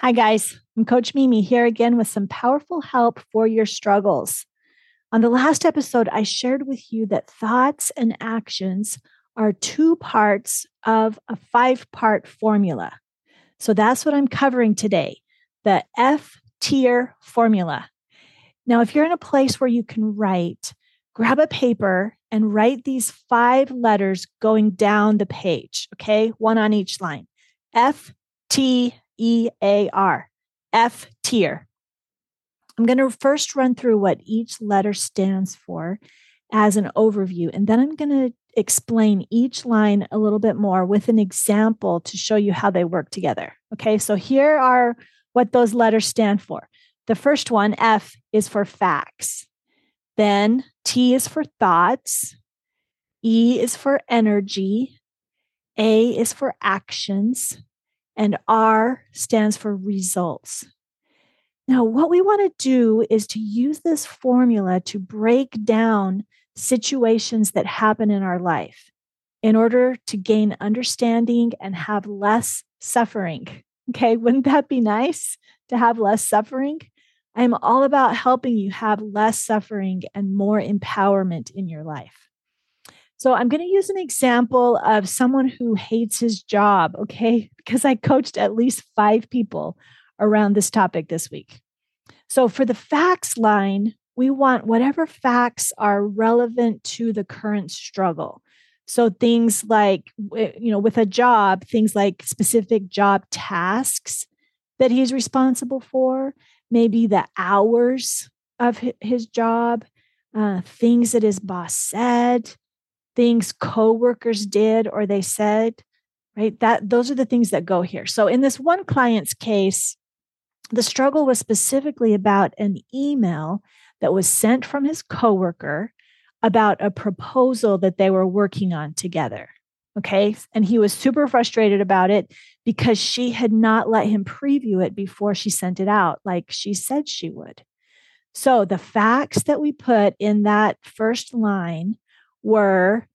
Hi, guys. I'm Coach Mimi here again with some powerful help for your struggles. On the last episode, I shared with you that thoughts and actions are two parts of a five part formula. So that's what I'm covering today the F tier formula. Now, if you're in a place where you can write, grab a paper and write these five letters going down the page, okay? One on each line. F T E A R, F tier. I'm going to first run through what each letter stands for as an overview, and then I'm going to explain each line a little bit more with an example to show you how they work together. Okay, so here are what those letters stand for. The first one, F, is for facts. Then T is for thoughts. E is for energy. A is for actions and R stands for results. Now, what we want to do is to use this formula to break down situations that happen in our life in order to gain understanding and have less suffering. Okay, wouldn't that be nice to have less suffering? I'm all about helping you have less suffering and more empowerment in your life. So I'm going to use an example of someone who hates his job, okay? Because I coached at least five people around this topic this week. So for the facts line, we want whatever facts are relevant to the current struggle. So things like, you know, with a job, things like specific job tasks that he's responsible for, maybe the hours of his job, uh, things that his boss said, things coworkers did or they said, right? That those are the things that go here. So in this one client's case, the struggle was specifically about an email that was sent from his coworker about a proposal that they were working on together. Okay. And he was super frustrated about it because she had not let him preview it before she sent it out, like she said she would. So the facts that we put in that first line were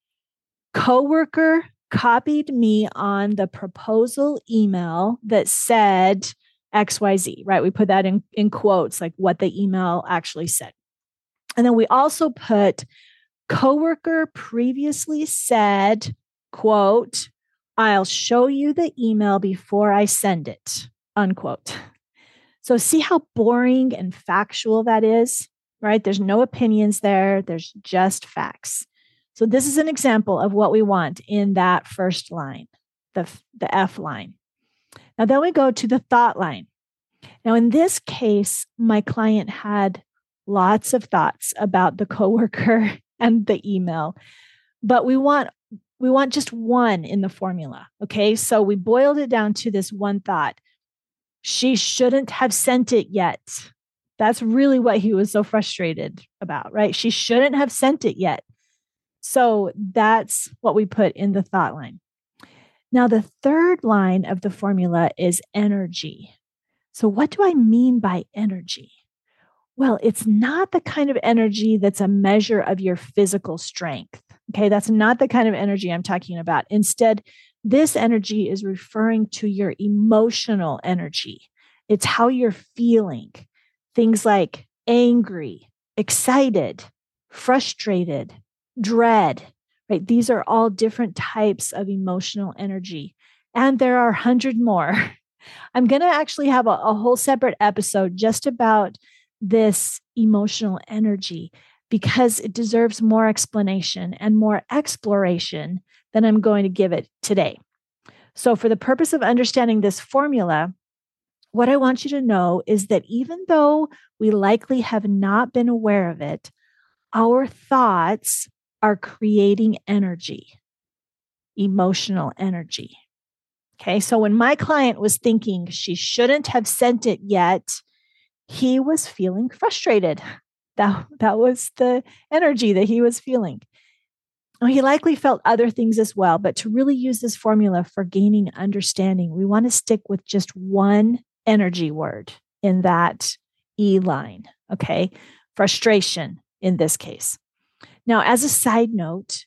coworker copied me on the proposal email that said XYZ, right? We put that in, in quotes, like what the email actually said. And then we also put coworker previously said, quote, I'll show you the email before I send it, unquote. So see how boring and factual that is, right? There's no opinions there, there's just facts. So this is an example of what we want in that first line, the, the F line. Now then we go to the thought line. Now in this case, my client had lots of thoughts about the coworker and the email, but we want we want just one in the formula. Okay. So we boiled it down to this one thought. She shouldn't have sent it yet. That's really what he was so frustrated about, right? She shouldn't have sent it yet. So that's what we put in the thought line. Now, the third line of the formula is energy. So, what do I mean by energy? Well, it's not the kind of energy that's a measure of your physical strength. Okay, that's not the kind of energy I'm talking about. Instead, this energy is referring to your emotional energy. It's how you're feeling. Things like angry, excited, frustrated, dread, right? These are all different types of emotional energy. And there are a hundred more. I'm going to actually have a, a whole separate episode just about this emotional energy because it deserves more explanation and more exploration than I'm going to give it today. So, for the purpose of understanding this formula, what I want you to know is that even though we likely have not been aware of it, our thoughts are creating energy, emotional energy. Okay, so when my client was thinking she shouldn't have sent it yet, he was feeling frustrated. That, that was the energy that he was feeling. Oh, he likely felt other things as well, but to really use this formula for gaining understanding, we want to stick with just one energy word in that E line. Okay, frustration in this case. Now, as a side note,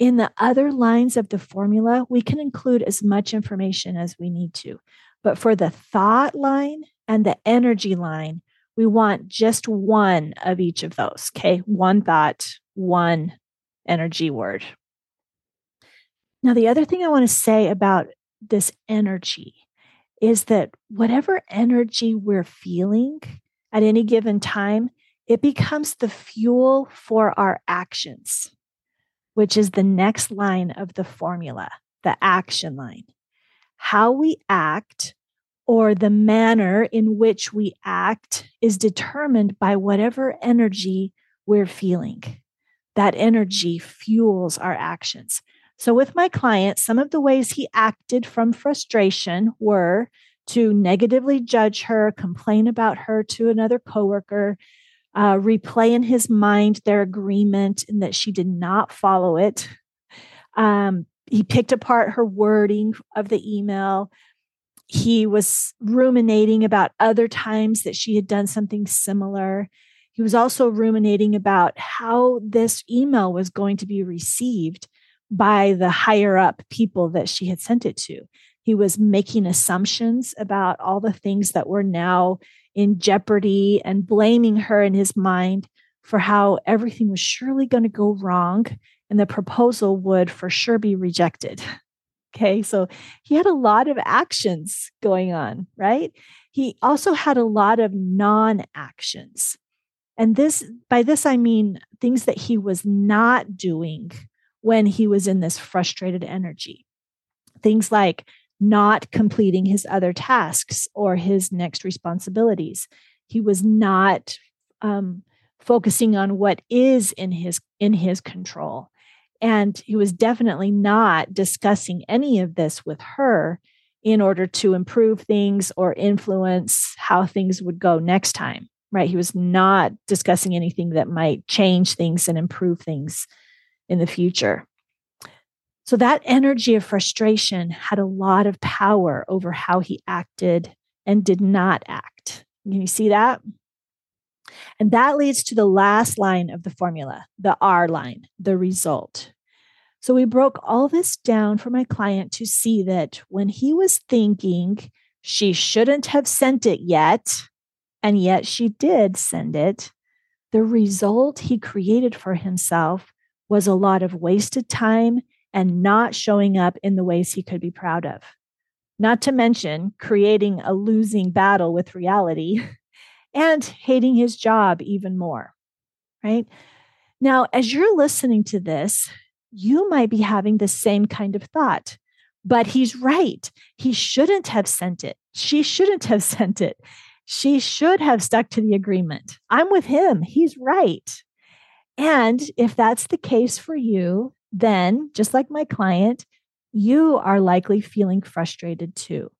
In the other lines of the formula, we can include as much information as we need to. But for the thought line and the energy line, we want just one of each of those. Okay. One thought, one energy word. Now, the other thing I want to say about this energy is that whatever energy we're feeling at any given time, it becomes the fuel for our actions which is the next line of the formula, the action line. How we act or the manner in which we act is determined by whatever energy we're feeling. That energy fuels our actions. So, with my client, some of the ways he acted from frustration were to negatively judge her, complain about her to another coworker, uh, replay in his mind their agreement and that she did not follow it. Um, he picked apart her wording of the email. He was ruminating about other times that she had done something similar. He was also ruminating about how this email was going to be received by the higher up people that she had sent it to. He was making assumptions about all the things that were now in jeopardy and blaming her in his mind for how everything was surely going to go wrong and the proposal would for sure be rejected. Okay, so he had a lot of actions going on, right? He also had a lot of non actions. And this, by this, I mean things that he was not doing when he was in this frustrated energy. Things like not completing his other tasks or his next responsibilities. He was not um, focusing on what is in his in his control, and he was definitely not discussing any of this with her in order to improve things or influence how things would go next time. Right? He was not discussing anything that might change things and improve things in the future. So that energy of frustration had a lot of power over how he acted and did not act. Can you see that? And that leads to the last line of the formula, the R line, the result. So we broke all this down for my client to see that when he was thinking she shouldn't have sent it yet, and yet she did send it, the result he created for himself was a lot of wasted time and not showing up in the ways he could be proud of. Not to mention creating a losing battle with reality and hating his job even more, right? Now, as you're listening to this, you might be having the same kind of thought, but he's right. He shouldn't have sent it. She shouldn't have sent it. She should have stuck to the agreement. I'm with him. He's right. And if that's the case for you, then, just like my client, you are likely feeling frustrated too.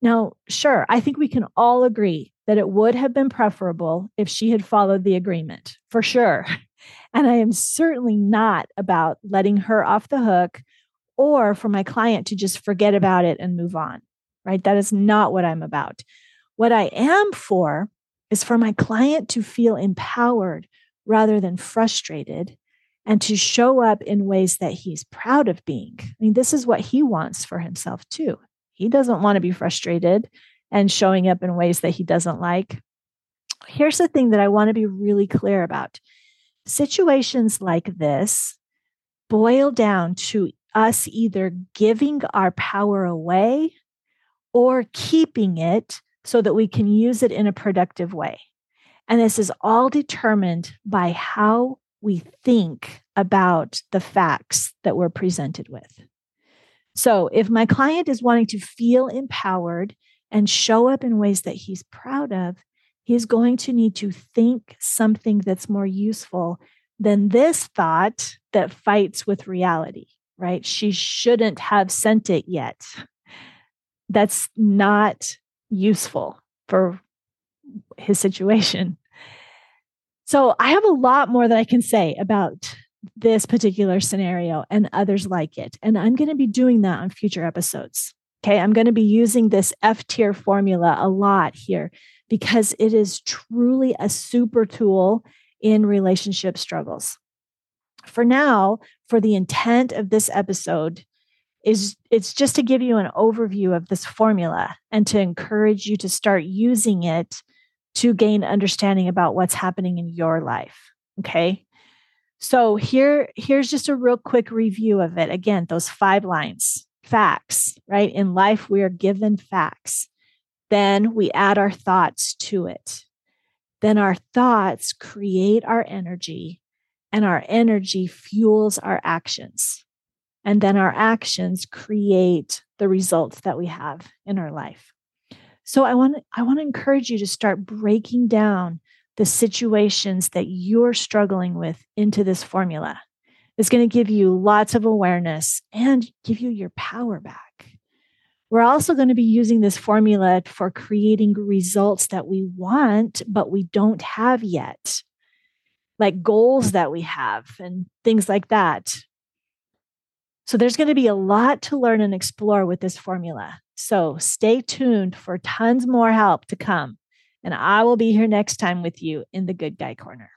Now, sure, I think we can all agree that it would have been preferable if she had followed the agreement, for sure. And I am certainly not about letting her off the hook or for my client to just forget about it and move on, right? That is not what I'm about. What I am for is for my client to feel empowered rather than frustrated and to show up in ways that he's proud of being. I mean, this is what he wants for himself too. He doesn't want to be frustrated and showing up in ways that he doesn't like. Here's the thing that I want to be really clear about situations like this boil down to us either giving our power away or keeping it so that we can use it in a productive way. And this is all determined by how we think about the facts that we're presented with. So, if my client is wanting to feel empowered and show up in ways that he's proud of, he's going to need to think something that's more useful than this thought that fights with reality, right? She shouldn't have sent it yet. That's not useful for his situation. So I have a lot more that I can say about this particular scenario and others like it. And I'm going to be doing that on future episodes. Okay. I'm going to be using this F-TEAR formula a lot here because it is truly a super tool in relationship struggles. for now, for the intent of this episode, is it's just to give you an overview of this formula and to encourage you to start using it to gain understanding about what's happening in your life. Okay. So here, here's just a real quick review of it. Again, those five lines, facts, right? In life, we are given facts. Then we add our thoughts to it. Then our thoughts create our energy, and our energy fuels our actions. And then our actions create the results that we have in our life. So I want I want to encourage you to start breaking down the situations that you're struggling with into this formula. It's going to give you lots of awareness and give you your power back. We're also going to be using this formula for creating results that we want, but we don't have yet, like goals that we have and things like that. So there's going to be a lot to learn and explore with this formula. So stay tuned for tons more help to come. And I will be here next time with you in the Good Guy Corner.